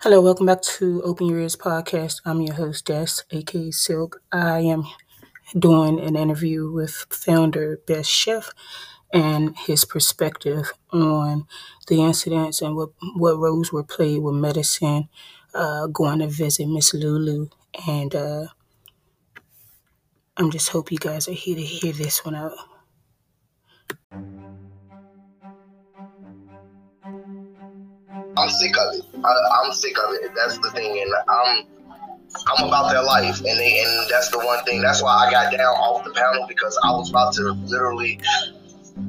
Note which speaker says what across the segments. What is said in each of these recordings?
Speaker 1: Hello, welcome back to Open Your Ears podcast. I'm your host, Des, aka Silk. I am doing an interview with founder Best Chef and his perspective on the incidents and what, what roles were played with medicine, uh, going to visit Miss Lulu. And uh, I'm just hope you guys are here to hear this one out.
Speaker 2: I'm sick of it. I, I'm sick of it. That's the thing, and I'm I'm about their life, and they and that's the one thing. That's why I got down off the panel because I was about to literally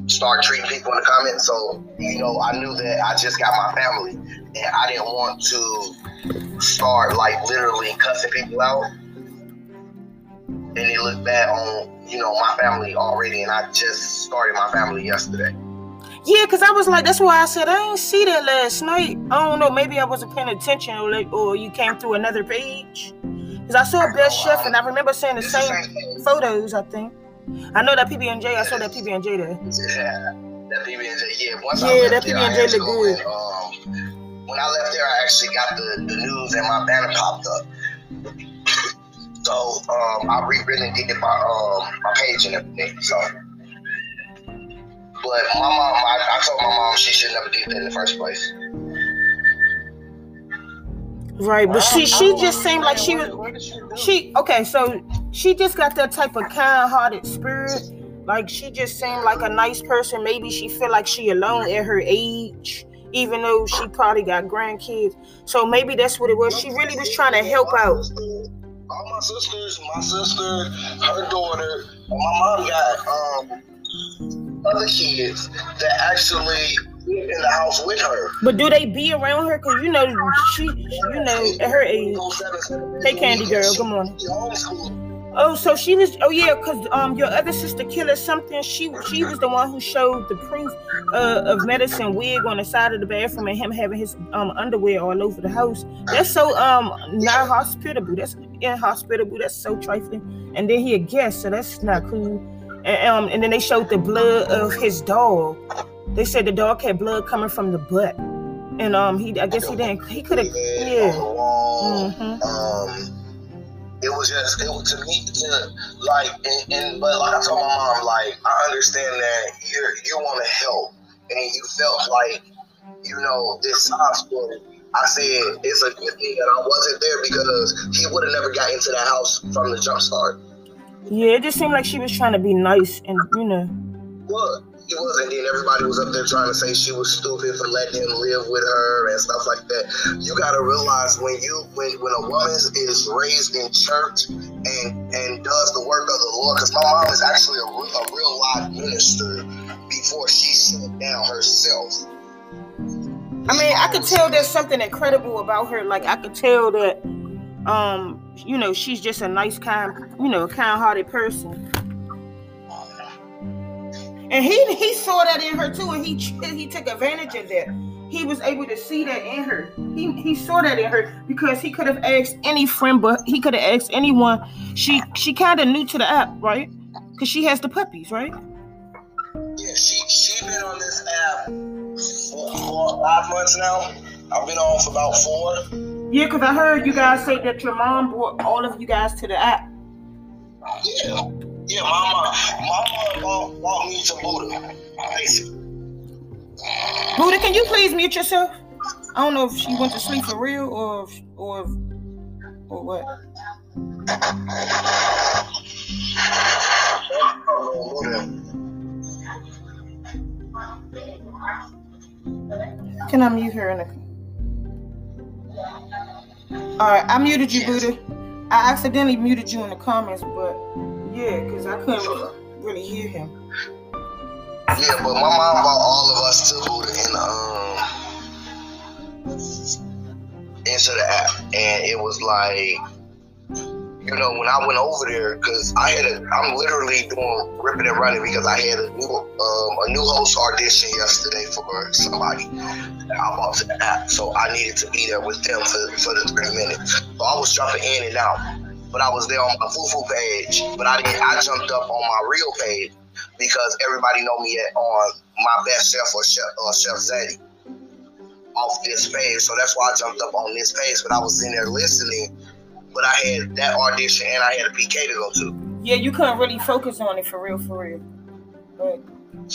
Speaker 2: start treating people in the comments. So you know, I knew that I just got my family, and I didn't want to start like literally cussing people out. And it looked bad on you know my family already, and I just started my family yesterday.
Speaker 1: Yeah, because I was like, that's why I said I ain't see that last night. I don't know, maybe I wasn't paying attention or, like, or you came through another page. Because I saw Best Chef and I remember seeing the same photos, I think. I know that PB&J, I saw that PB&J there.
Speaker 2: Yeah, that PB&J, yeah. Once
Speaker 1: yeah, that PB&J look good.
Speaker 2: um, when I left there, I actually got the, the news and my banner popped up. So um, I rewritten did my um, my page and everything. So but my mom, I, I told my mom she should never did that in the first place.
Speaker 1: Right, but she she just seemed like she was she okay, so she just got that type of kind-hearted spirit. Like she just seemed like a nice person. Maybe she feel like she alone at her age, even though she probably got grandkids. So maybe that's what it was. She really was trying to help out.
Speaker 2: All my sisters, my sister, her daughter, my mom got um other kids that actually in the house with her.
Speaker 1: But do they be around her? Cause you know she, you know, at her age. Hey, Candy girl, good morning. Oh, so she was. Oh yeah, cause um your other sister killer something. She she was the one who showed the proof uh, of medicine wig on the side of the bathroom and him having his um underwear all over the house. That's so um not hospitable. That's inhospitable. That's so trifling. And then he a guest, so that's not cool. And, um, and then they showed the blood of his dog. They said the dog had blood coming from the butt, and um, he I guess he didn't. He could have, yeah.
Speaker 2: Mm-hmm. Um, it was just it was to me to like and, and but like I told my mom like I understand that you you want to help and you felt like you know this hospital. I said it's a good thing that I wasn't there because he would have never got into that house from the jump start.
Speaker 1: Yeah, it just seemed like she was trying to be nice and you know.
Speaker 2: What? it was, and then everybody was up there trying to say she was stupid for letting him live with her and stuff like that. You gotta realize when you when when a woman is raised in church and and does the work of the Lord, because my mom is actually a, a real live minister before she shut down herself.
Speaker 1: I mean, I could tell there's something incredible about her. Like I could tell that um, you know, she's just a nice, kind, you know, kind-hearted person. And he he saw that in her too, and he he took advantage of that. He was able to see that in her. He he saw that in her because he could have asked any friend, but he could have asked anyone. She she kind of new to the app, right? Because she has the puppies, right?
Speaker 2: Yeah, she she been on this app for, for five months now. I've been on for about four.
Speaker 1: Yeah, because I heard you guys say that your mom brought all of you guys to the app.
Speaker 2: Yeah. Yeah, mama, mama brought, brought me to Buddha.
Speaker 1: Buddha, can you please mute yourself? I don't know if she went to sleep for real or or or what. Can I mute her in the all right, I muted you, Buddha. I accidentally muted you in the comments, but yeah, because I couldn't really hear him.
Speaker 2: Yeah, but my mom bought all of us to Buddha in the um into the app, and it was like you know, when I went over there, because I had a, I'm literally doing ripping and running because I had a new, um, a new host audition yesterday for somebody I bought the app. So I needed to be there with them for, for the three minutes. So I was jumping in and out, but I was there on my Fufu page, but I didn't, I jumped up on my real page because everybody know me at, on my best chef or chef, chef Zaddy off this page. So that's why I jumped up on this page. But I was in there listening, but I had that audition and I had a PK to go to.
Speaker 1: Yeah, you couldn't really focus on it for real, for real. But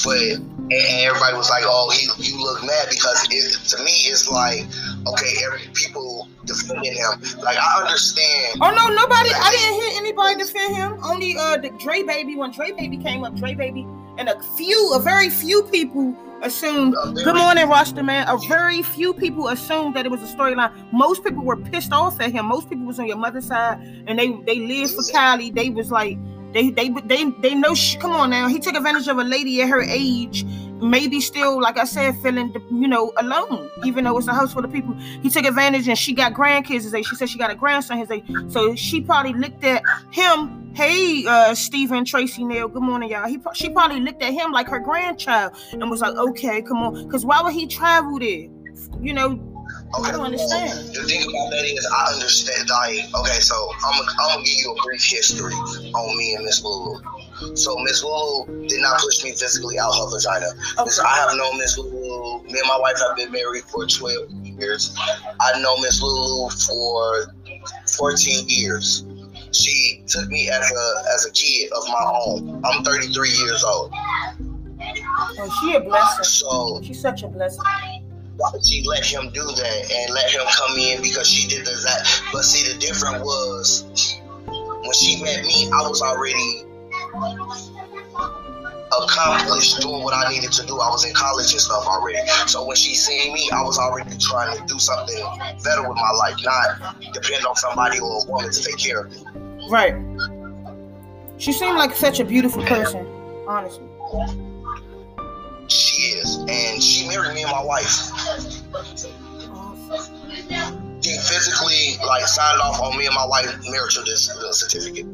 Speaker 2: but and everybody was like, "Oh, he, you look mad," because it, to me, it's like, okay, every people defending him. Like I understand.
Speaker 1: Oh no, nobody. I didn't hear anybody defend him. Only uh the Dre Baby when Dre Baby came up, Dre Baby, and a few, a very few people assumed. Good morning, Roster Man. A very few people assumed that it was a storyline. Most people were pissed off at him. Most people was on your mother's side, and they they lived for Kylie. They was like they they they they know. She, come on now. He took advantage of a lady at her age, maybe still, like I said, feeling you know alone, even though it's a house full of people. He took advantage, and she got grandkids his age. She said she got a grandson his age. So she probably looked at him. Hey, uh, Stephen Tracy Nail. Good morning, y'all. He she probably looked at him like her grandchild and was like, okay, come on, because why would he travel there? You know, Okay. I don't understand.
Speaker 2: The thing about that is, I understand. Like, okay, so I'm gonna I'm gonna give you a brief history on me and Miss Lulu. So Miss Lulu did not push me physically out her vagina. Okay. I have known Miss Lulu. Me and my wife have been married for 12 years. I know Miss Lulu for 14 years. She took me as a as a kid of my own. I'm 33 years old.
Speaker 1: Oh, she a blessing. So she's such a blessing
Speaker 2: she let him do that and let him come in because she did that? But see, the difference was when she met me, I was already accomplished doing what I needed to do. I was in college and stuff already. So when she seen me, I was already trying to do something better with my life, not depend on somebody or a woman to take care of me.
Speaker 1: Right. She seemed like such a beautiful person, honestly.
Speaker 2: She is, and she married me and my wife. She physically like signed off on me and my wife marital uh, certificate.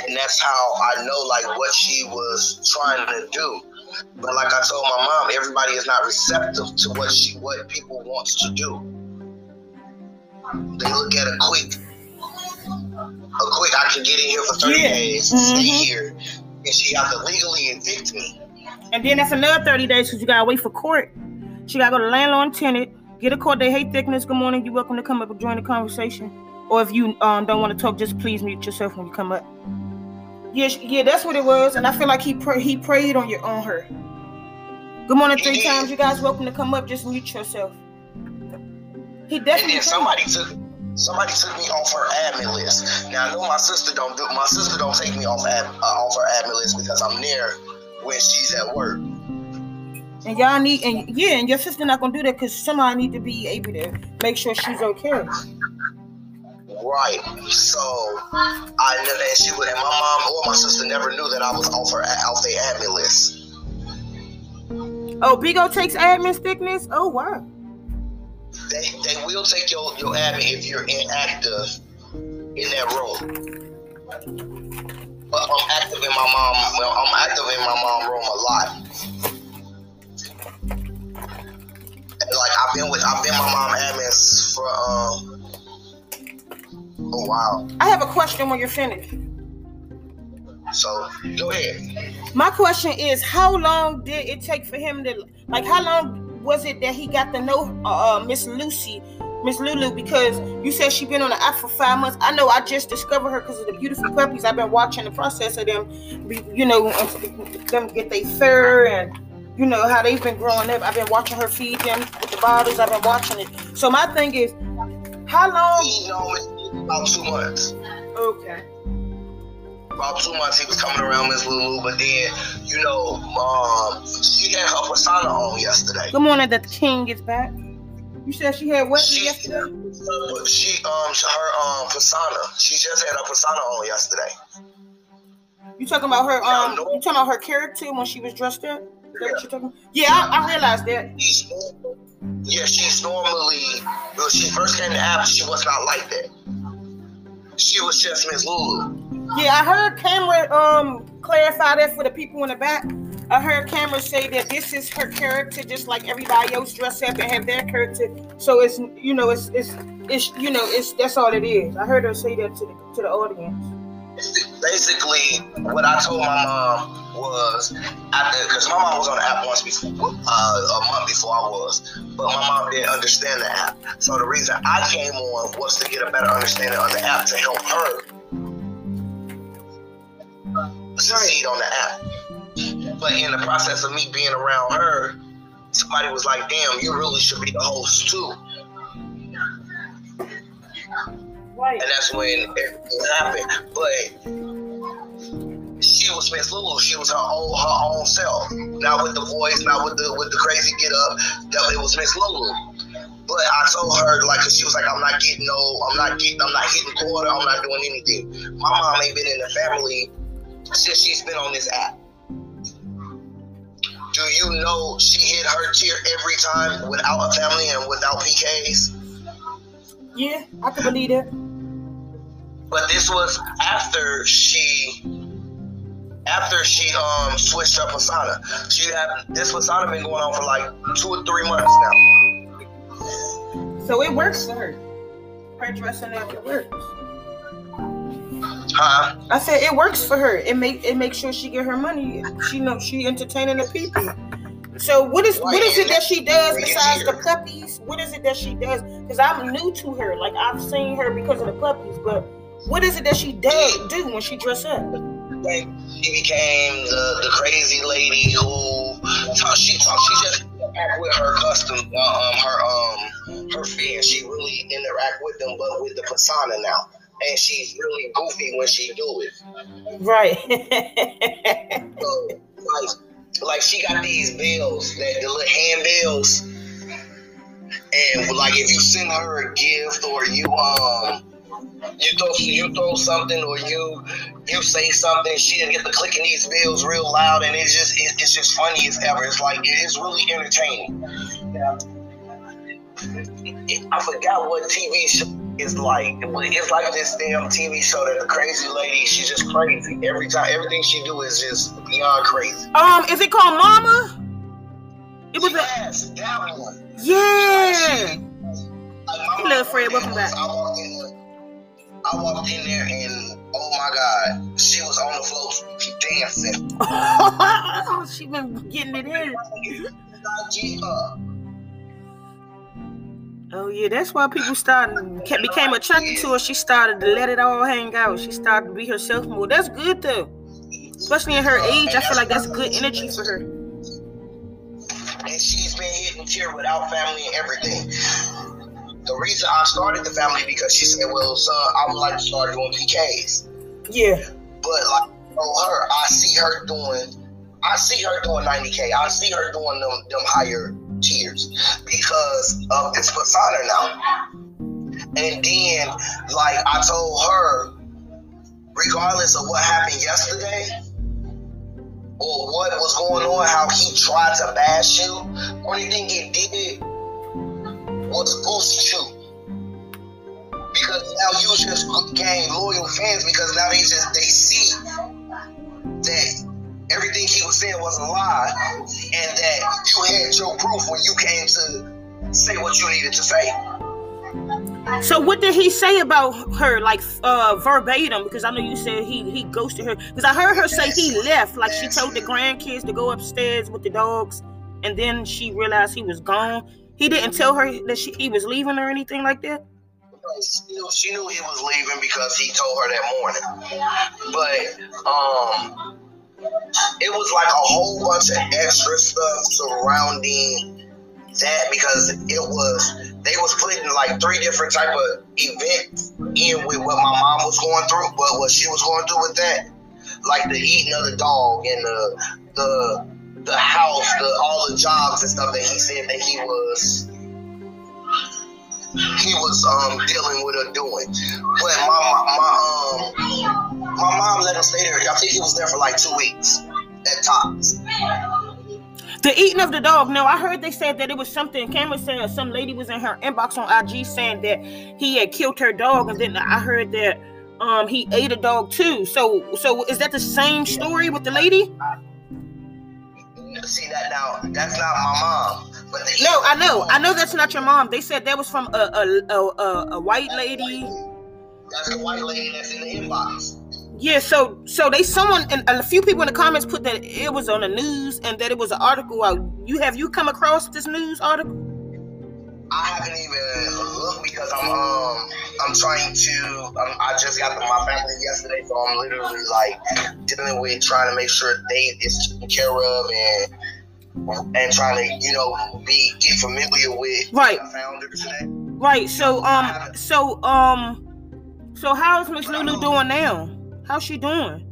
Speaker 2: And that's how I know like what she was trying to do. But like I told my mom, everybody is not receptive to what she what people wants to do. They look at a quick a quick I can get in here for 30 yeah. days, mm-hmm. stay here, and she have to legally evict me.
Speaker 1: And then that's another 30 days because you gotta wait for court. She gotta go to landlord and tenant, get a court. They hate thickness. Good morning. You're welcome to come up and join the conversation. Or if you um, don't want to talk, just please mute yourself when you come up. Yeah, yeah, that's what it was. And I feel like he pray, he prayed on your on her. Good morning, three times. You guys welcome to come up. Just mute yourself. He definitely.
Speaker 2: And then somebody took somebody took me off her admin list. Now I know my sister don't do my sister don't take me off ad, uh, off her admin list because I'm there when she's at work.
Speaker 1: And y'all need and yeah, and your sister not gonna do that because somebody need to be able to make sure she's okay.
Speaker 2: Right. So I and she would and my mom or my sister never knew that I was off her off the admin list.
Speaker 1: Oh, Bigo takes admin thickness. Oh wow
Speaker 2: they they will take your your admin if you're inactive in that role. But I'm active in my mom. Well, I'm active in my mom room a lot. Like I've been with I've been my mom admin for um. Oh wow.
Speaker 1: I have a question when you're finished.
Speaker 2: So go ahead.
Speaker 1: My question is, how long did it take for him to like? How long was it that he got to know uh, uh Miss Lucy, Miss Lulu? Because you said she been on the app for five months. I know I just discovered her because of the beautiful puppies. I've been watching the process of them, you know, them get their fur and you know how they've been growing up. I've been watching her feed them with the bottles. I've been watching it. So my thing is, how long?
Speaker 2: About two months.
Speaker 1: Okay
Speaker 2: about two months he was coming around Miss Lulu, but then, you know, um, she had her persona on yesterday.
Speaker 1: Good morning, that the king is back. You said she had what she, yesterday?
Speaker 2: She um her um persona. She just had her persona on yesterday.
Speaker 1: You talking about her um you talking about her character when she was dressed up? Yeah, yeah I, I, realized that.
Speaker 2: yeah, she's normally when she first came to Apple, she was not like that. She was just Miss Lulu.
Speaker 1: Yeah, I heard Camera um clarify that for the people in the back. I heard Camera say that this is her character, just like everybody else dress up and have their character. So it's you know it's it's it's you know it's that's all it is. I heard her say that to the to the audience.
Speaker 2: Basically, what I told my mom was after because my mom was on the app once before, uh, a month before I was, but my mom didn't understand the app. So the reason I came on was to get a better understanding of the app to help her succeed on the app. But in the process of me being around her, somebody was like, "Damn, you really should be the host too." Right. And that's when it happened. But she was Miss Lulu. She was her own her own self. Not with the voice, not with the with the crazy get up. That it was Miss Lulu. But I told her like, cause she was like, I'm not getting no, I'm not getting, I'm not hitting quarter, I'm not doing anything. My mom ain't been in the family since she's been on this app. Do you know she hit her tier every time without a family and without PKs?
Speaker 1: Yeah, I can believe it.
Speaker 2: But this was after she after she um switched up her persona. She had this persona been going on for like two or three months now.
Speaker 1: So it works for her. Her dressing up it works.
Speaker 2: Huh?
Speaker 1: I said it works for her. It make it makes sure she get her money. She know she entertaining the people. So what is what is it that she does besides the puppies? What is it that she does? Because I'm new to her. Like I've seen her because of the puppies, but what is it that she does do when she dress up?
Speaker 2: Like she became the, the crazy lady who talk, she talk, she just interact with her custom um her um her fans. She really interact with them, but with the persona now. And she's really goofy when she do it.
Speaker 1: Right.
Speaker 2: so, like, like she got these bills, that the little hand bills, and like if you send her a gift or you um you throw you throw something or you you say something, she didn't get the clicking these bills real loud, and it's just it, it's just funny as ever. It's like it's really entertaining. I forgot what TV show is like. It's like this damn TV show that the crazy lady. She's just crazy every time. Everything she do is just beyond crazy.
Speaker 1: Um, is it called Mama? It was
Speaker 2: yes, a that one.
Speaker 1: Yeah. Hello, Fred. Welcome back.
Speaker 2: I walked in there. I walked in there and oh my god, she was on the floor dancing.
Speaker 1: oh, she been getting it in. Oh yeah, that's why people started became attracted to her. She started to let it all hang out. She started to be herself more. That's good though, especially in her age. I feel like that's good energy for her.
Speaker 2: And she's been hitting tier without family and everything. The reason I started the family because she said, "Well, son, I would like to start doing PKs."
Speaker 1: Yeah.
Speaker 2: But like, oh, her, I see her doing, I see her doing 90k. I see her doing them them higher tiers because of this persona now. And then, like I told her, regardless of what happened yesterday or what was going on, how he tried to bash you, only thing he did was boost you. Because now you just gain loyal fans because now they just they see that everything he was saying was a lie and that you had your proof when you came to say what you needed to say.
Speaker 1: So what did he say about her, like uh, verbatim? Because I know you said he he ghosted her. Because I heard her say he left, like she told the grandkids to go upstairs with the dogs, and then she realized he was gone. He didn't tell her that she, he was leaving or anything like that.
Speaker 2: She knew, she knew he was leaving because he told her that morning. But um, it was like a whole bunch of extra stuff surrounding that because it was they was putting like three different type of events in with what my mom was going through, but what she was going through with that, like the eating of the dog and the the the house, the all the jobs and stuff that he said that he was he was um dealing with or doing. But my my um my mom let him stay there. I think he was there for like two weeks at tops.
Speaker 1: The eating of the dog. No, I heard they said that it was something. Cameron said some lady was in her inbox on IG saying that he had killed her dog, and then I heard that um he ate a dog too. So so is that the same story with the lady?
Speaker 2: See that now? That's not my mom.
Speaker 1: no, I know. I know that's not your mom. They said that was from a a, a, a, a white lady.
Speaker 2: That's the white lady that's in the inbox.
Speaker 1: Yeah, so so they someone and a few people in the comments put that it was on the news and that it was an article out. You have you come across this news article?
Speaker 2: I haven't even looked because I'm um I'm trying to um, I just got to my family yesterday, so I'm literally like dealing with trying to make sure they is taken care of and and trying to you know be get familiar with
Speaker 1: right
Speaker 2: founders today.
Speaker 1: Right. So um so um so how's Miss Lulu doing now? How's she doing?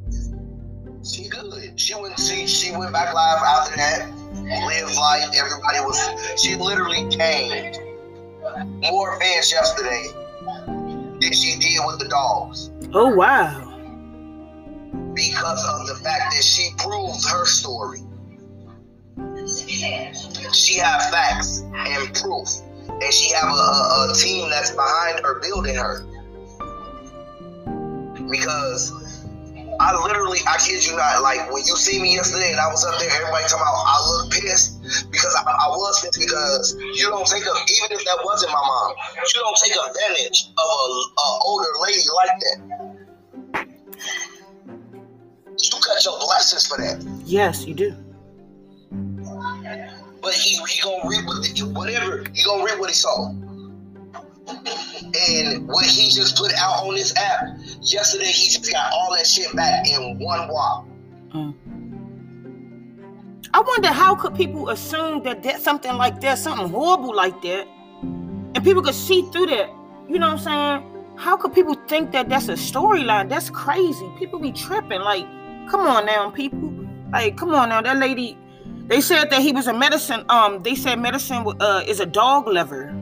Speaker 2: She good. She went she she went back live after that. Lived life. Everybody was she literally gained more fans yesterday than she did with the dogs.
Speaker 1: Oh wow.
Speaker 2: Because of the fact that she proved her story. She have facts and proof. And she have a, a, a team that's behind her building her. Because I literally, I kid you not, like when you see me yesterday and I was up there, everybody talking about I look pissed because I, I was pissed because you don't take a, even if that wasn't my mom, you don't take advantage of a, a older lady like that. You cut your blessings for that.
Speaker 1: Yes, you do.
Speaker 2: But he he gonna reap what the, whatever he gonna reap what he saw. And what he just put out on this app yesterday, he just got all that shit back in one walk. Mm.
Speaker 1: I wonder how could people assume that that something like that, something horrible like that, and people could see through that. You know what I'm saying? How could people think that that's a storyline? That's crazy. People be tripping. Like, come on now, people. Like, come on now. That lady. They said that he was a medicine. Um, they said medicine uh, is a dog liver.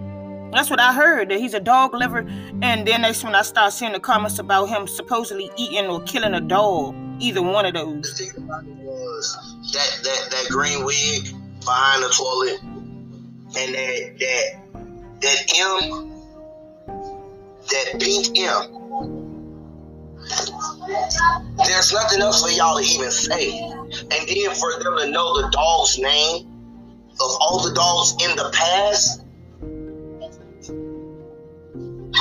Speaker 1: That's what I heard that he's a dog lover. And then that's when I start seeing the comments about him supposedly eating or killing a dog. Either one of those.
Speaker 2: The thing about it was that that that green wig behind the toilet, and that that that M, that pink M. There's nothing else for y'all to even say. And then for them to know the dog's name of all the dogs in the past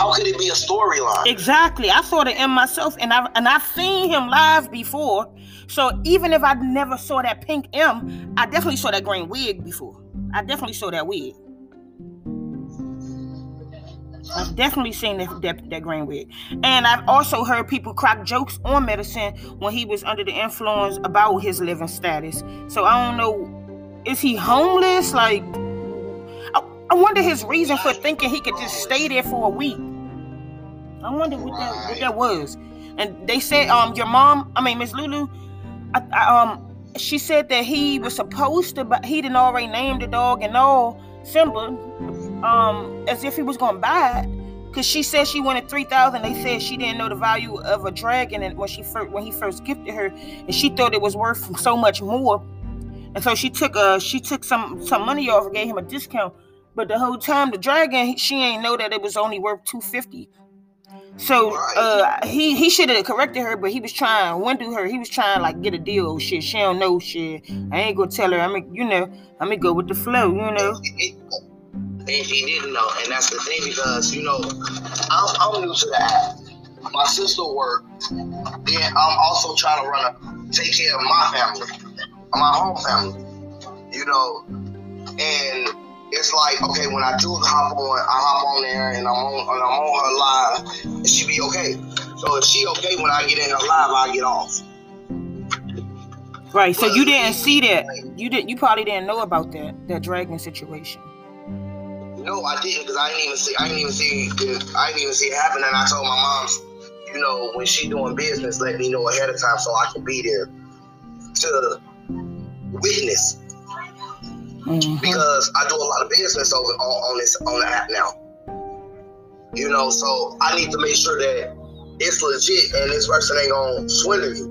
Speaker 2: how could it be a storyline?
Speaker 1: Exactly. I saw the M myself, and I and I've seen him live before. So even if I never saw that pink M, I definitely saw that green wig before. I definitely saw that wig. I've definitely seen that, that, that green wig. And I've also heard people crack jokes on medicine when he was under the influence about his living status. So I don't know, is he homeless? Like, I, I wonder his reason for thinking he could just stay there for a week. I wonder what that what that was. And they said, um, your mom, I mean Miss Lulu, I, I, um, she said that he was supposed to, but he didn't already name the dog and all Simba, um, as if he was gonna buy it. Cause she said she wanted three thousand. They said she didn't know the value of a dragon, and when she first when he first gifted her, and she thought it was worth so much more, and so she took uh she took some some money off and gave him a discount. But the whole time the dragon, she ain't know that it was only worth two fifty. So uh, he he should have corrected her, but he was trying to undo her. He was trying like get a deal. Oh, shit, she don't know shit. I ain't gonna tell her. I'm mean, you know, I'm gonna go with the flow. You know.
Speaker 2: And he didn't know, and that's the thing because you know, I'm, I'm new to the app. My sister worked. Then I'm also trying to run a take care of my family, my home family. You know, and it's like okay when I do hop on, I hop on there and I'm on and I'm on her live, and she be okay. So if she okay when I get in her live, I get off.
Speaker 1: Right. So you didn't see that. You did. You probably didn't know about that that dragon situation.
Speaker 2: No, I didn't because I didn't even see. I didn't even see. I didn't even see it happen. And I told my mom, you know, when she doing business, let me know ahead of time so I can be there to witness mm-hmm. because I do a lot of business over on, on this on the app now. You know, so I need to make sure that it's legit and this person ain't gonna swindle you.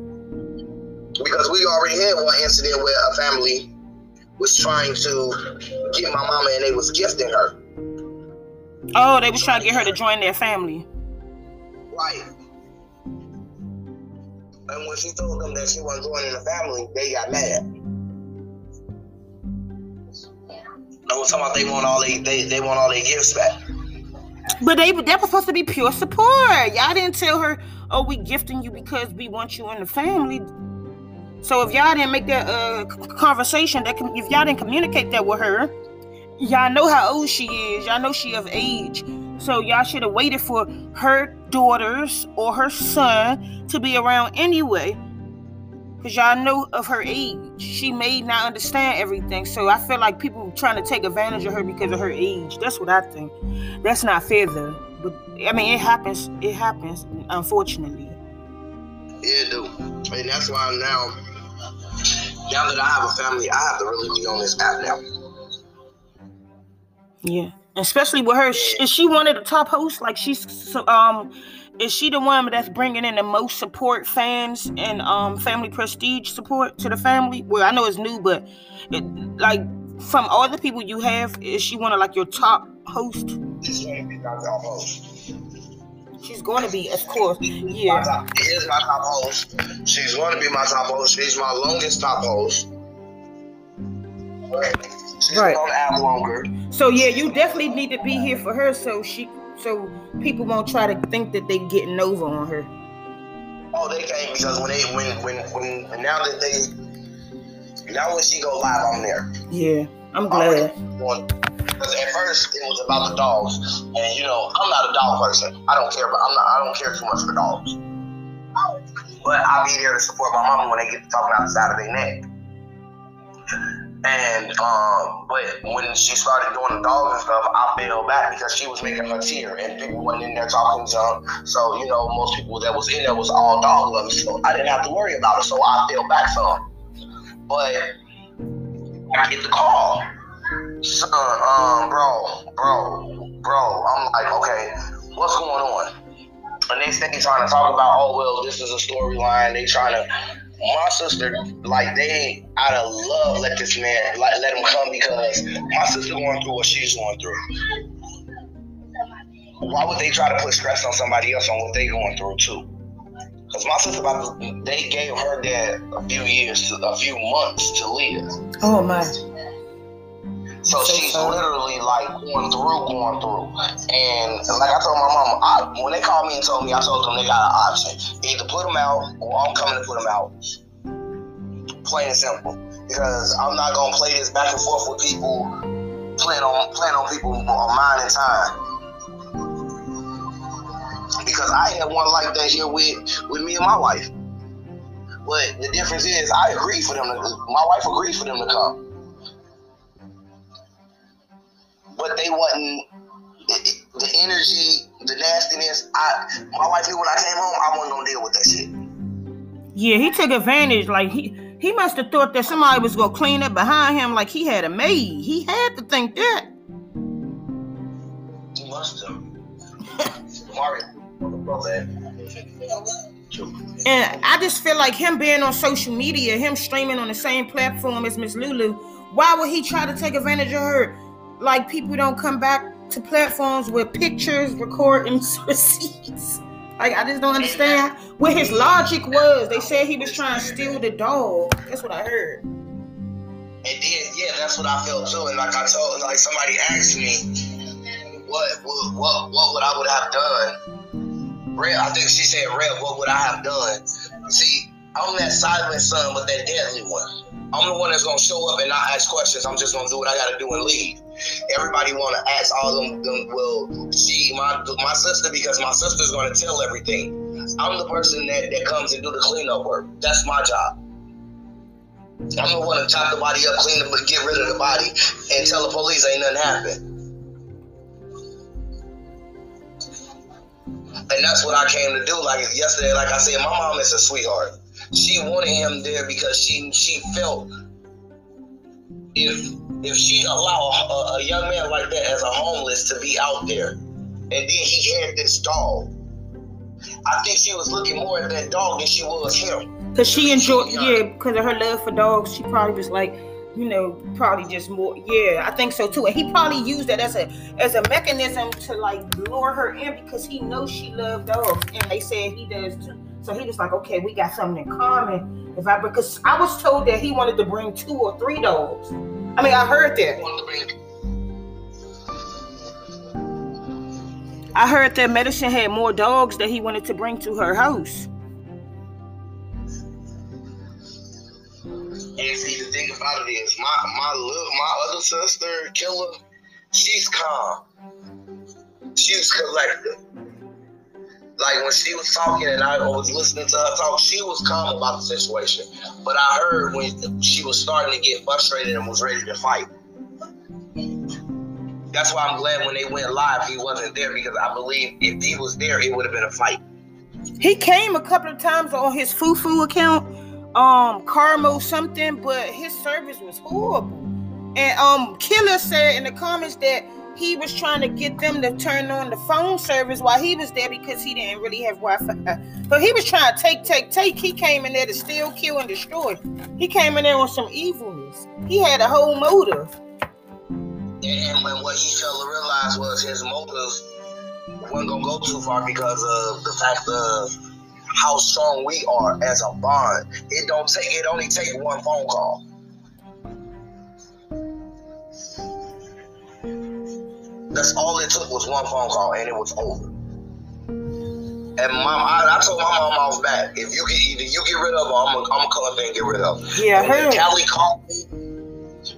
Speaker 2: Because we already had one incident where a family was trying to get my mama and they was gifting her.
Speaker 1: Oh, they was trying to get her to join their family.
Speaker 2: Right. And when she told them that she wasn't joining the family, they got mad. I was talking about they want all they, they they want all their gifts back.
Speaker 1: But they that was supposed to be pure support. Y'all didn't tell her, "Oh, we gifting you because we want you in the family." So if y'all didn't make that uh, conversation, that if y'all didn't communicate that with her, y'all know how old she is. Y'all know she of age. So y'all should have waited for her daughters or her son to be around anyway. Cause y'all know of her age. She may not understand everything. So I feel like people trying to take advantage of her because of her age. That's what I think. That's not fair though. But I mean it happens. It happens, unfortunately.
Speaker 2: Yeah, it do. And that's why now now that I have a family, I have to really be on this app now.
Speaker 1: Yeah, especially with her. Is she one of the top hosts? Like she's so um, is she the one that's bringing in the most support, fans, and um, family prestige support to the family? Well, I know it's new, but it, like from all the people you have, is she one of like your top hosts?
Speaker 2: She's going to be my top host.
Speaker 1: She's going to be, of course. Yeah.
Speaker 2: Top, is my top host. She's going to be my top host. She's my longest top host. right. She's right. on app longer.
Speaker 1: So yeah, you definitely need to be here for her, so she, so people won't try to think that they getting over on her.
Speaker 2: Oh, they can't because when they when when when now that they now when she go live, I'm there.
Speaker 1: Yeah, I'm glad.
Speaker 2: Because at first it was about the dogs, and you know I'm not a dog person. I don't care, but I'm not. I don't care too much for dogs. But I'll be there to support my mama when they get to talking out the side of their neck. And um, but when she started doing the dogs and stuff, I fell back because she was making her tear, and people went in there talking junk. So you know, most people that was in there was all dog lovers, so I didn't have to worry about it. So I fell back some. But I get the call, son, um, bro, bro, bro. I'm like, okay, what's going on? And next thing, he's trying to talk about, oh well, this is a storyline. They trying to my sister, like they out of love let this man like let him come because my sister going through what she's going through. Why would they try to put stress on somebody else on what they going through too? Because my sister, about to, they gave her dad a few years, to, a few months to live.
Speaker 1: Oh my.
Speaker 2: So, she's literally like going through, going through. And like I told my mom, I, when they called me and told me, I told them they got an option. Either put them out or I'm coming to put them out. Plain and simple. Because I'm not going to play this back and forth with people, playing on, playing on people on mind and time. Because I had one like that here with, with me and my wife. But the difference is, I agree for them to, my wife agrees for them to come but they wasn't the energy, the nastiness. I my wife knew when I came home, I wasn't gonna deal with that shit.
Speaker 1: Yeah, he took advantage. Like he he must have thought that somebody was gonna clean up behind him, like he had a maid. He had to think that.
Speaker 2: He must have.
Speaker 1: And I just feel like him being on social media, him streaming on the same platform as Miss Lulu, why would he try to take advantage of her? Like people don't come back to platforms with pictures, recordings, receipts. Like I just don't understand what his logic was. They said he was trying to steal the dog. That's what I heard.
Speaker 2: And then yeah, that's what I felt too. And like I told, like somebody asked me, what what what, what would I would have done? Red, I think she said, Red, what would I have done? See, I'm that silent son, but that deadly one. I'm the one that's gonna show up and not ask questions. I'm just gonna do what I gotta do and leave. Everybody wanna ask all them, them well, she my my sister because my sister's gonna tell everything. I'm the person that, that comes and do the cleanup work. That's my job. I'm the one to chop the body up, clean it, get rid of the body, and tell the police ain't nothing happened. And that's what I came to do. Like yesterday, like I said, my mom is a sweetheart she wanted him there because she she felt if if she allow a, a, young man like that as a homeless to be out there, and then he had this dog, I think she was looking more at that dog than she was him.
Speaker 1: Cause she enjoyed, yeah, because of her love for dogs, she probably was like, you know, probably just more. Yeah, I think so too. And he probably used that as a as a mechanism to like lure her in because he knows she loved dogs, and they said he does too. So he was like, okay, we got something in common. If I because I was told that he wanted to bring two or three dogs. I mean, I heard that. I heard that medicine had more dogs that he wanted to bring to her house.
Speaker 2: And see, the thing about it is, my my little, my other sister, Killer, she's calm. She's collected. Like when she was talking and I was listening to her talk, she was calm about the situation. But I heard when she was starting to get frustrated and was ready to fight. That's why I'm glad when they went live, he wasn't there because I believe if he was there, it would have been a fight.
Speaker 1: He came a couple of times on his Fufu account, um, Carmo something, but his service was horrible. And um, Killer said in the comments that he was trying to get them to turn on the phone service while he was there because he didn't really have Wi-Fi. But he was trying to take, take, take. He came in there to steal, kill, and destroy. He came in there with some evilness. He had a whole motive.
Speaker 2: And when what he failed to realize was his motive wasn't gonna go too far because of the fact of how strong we are as a bond. It don't take it only take one phone call. That's all it took was one phone call and it was over. And mom, I, I told my mom I was back. If you get either you get rid of her, I'm gonna, I'm gonna come up there and get rid of
Speaker 1: her. Yeah,
Speaker 2: when Callie called me.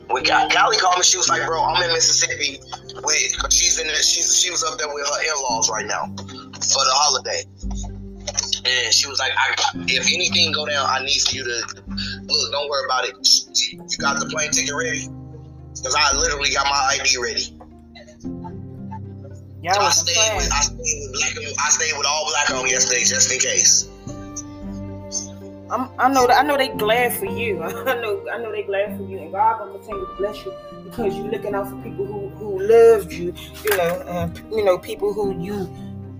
Speaker 2: When Callie called me, she was like, "Bro, I'm in Mississippi with she's in there, she's she was up there with her in-laws right now for the holiday." And she was like, I, if anything go down, I need for you to look. Don't worry about it. You got the plane ticket ready? Because I literally got my ID ready.
Speaker 1: Yeah,
Speaker 2: I stayed, with, I stayed with black. I stayed with all black on yesterday, just in case.
Speaker 1: I'm, I know I know they glad for you. I know I know they glad for you, and God gonna continue to bless you because you're looking out for people who who loved you, you know, and you know people who you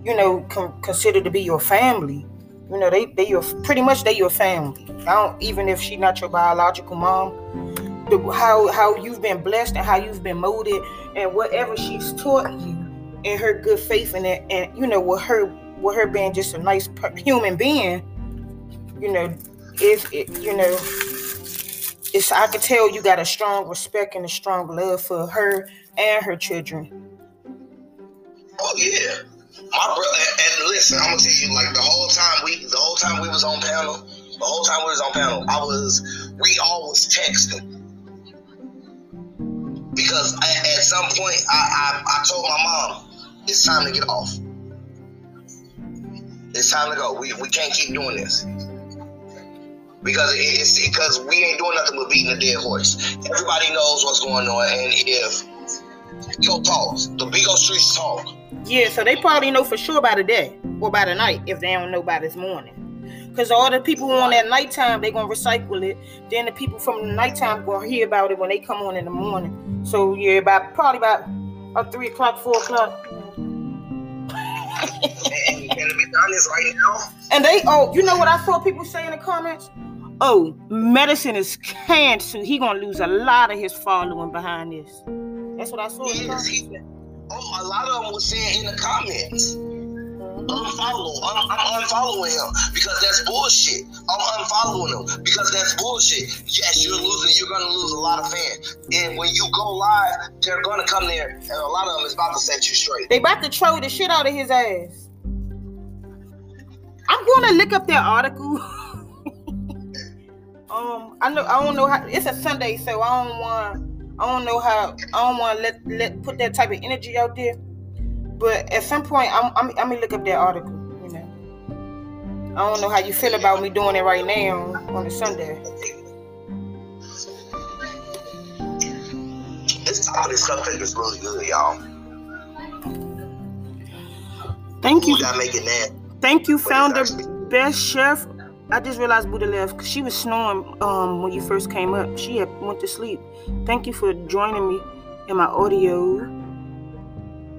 Speaker 1: you know consider to be your family. You know they they your pretty much they your family. I don't even if she's not your biological mom. The, how how you've been blessed and how you've been molded and whatever she's taught you and her good faith in it, and you know, with her with her being just a nice human being, you know, if it, you know, it's I could tell you got a strong respect and a strong love for her and her children.
Speaker 2: Oh yeah, my brother. And listen, I'm gonna tell you, like the whole time we, the whole time we was on panel, the whole time we was on panel, I was, we all was texting because at, at some point I, I I told my mom it's time to get off. It's time to go. We, we can't keep doing this. Because it's because we ain't doing nothing but beating a dead horse. Everybody knows what's going on, and if Bigo talks, the Bigo streets talk.
Speaker 1: Yeah, so they probably know for sure by the day or by the night if they don't know by this morning. Because all the people on that nighttime, they to recycle it. Then the people from the nighttime to hear about it when they come on in the morning. So, yeah, about probably about, about 3 o'clock, 4 o'clock,
Speaker 2: and, to be honest, right now.
Speaker 1: And they, oh, you know what I saw people say in the comments? Oh, medicine is cancer. He gonna lose a lot of his following behind this. That's what I saw. Yes, he,
Speaker 2: oh, a lot of them were saying in the comments unfollow. I'm, I'm, unfollowing him because that's bullshit. I'm unfollowing him because that's bullshit. Yes, you're losing. You're gonna lose a lot of fans, and when you go live, they're gonna come there, and a lot of them is about to set you straight.
Speaker 1: They about to throw the shit out of his ass. I'm gonna look up that article. um, I know I don't know how. It's a Sunday, so I don't want. I don't know how. I don't want to let let put that type of energy out there. But at some point, I'm, I'm, I'm gonna look up that article. You know, I don't know how you feel about me doing it right now on a Sunday.
Speaker 2: This all this stuff is really good, y'all.
Speaker 1: Thank you.
Speaker 2: We gotta make it now.
Speaker 1: Thank you, founder best chef. I just realized Buddha left because she was snoring um, when you first came up. She had went to sleep. Thank you for joining me in my audio.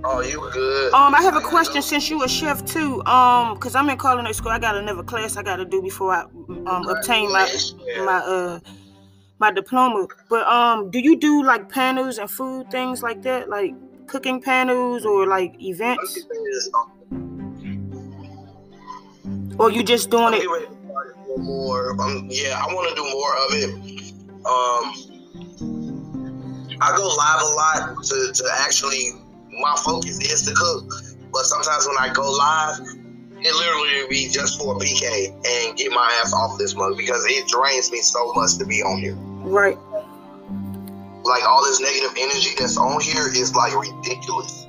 Speaker 2: Oh, you good?
Speaker 1: Um, I have a question since you a chef too. Um, cause I'm in culinary school. I got another class I got to do before I um obtain my my uh my diploma. But um, do you do like panels and food things like that, like cooking panels or like events? Or you just doing it?
Speaker 2: More, um, yeah, I want to do more of it. Um, I go live a lot to to actually my focus is to cook. But sometimes when I go live, it literally be just for a PK and get my ass off this mug because it drains me so much to be on here.
Speaker 1: Right.
Speaker 2: Like all this negative energy that's on here is like ridiculous.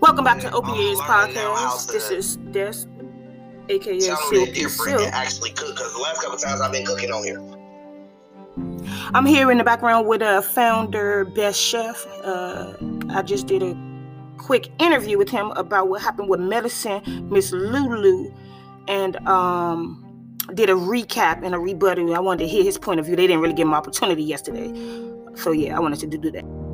Speaker 1: Welcome back to OPA's podcast. This is Des, aka
Speaker 2: Silky different Silk. actually cook because the last couple times I've been cooking on here.
Speaker 1: I'm here in the background with a uh, founder, Best Chef. Uh, I just did a quick interview with him about what happened with medicine, Miss Lulu, and um, did a recap and a rebuttal. I wanted to hear his point of view. They didn't really give him an opportunity yesterday, so yeah, I wanted to do that.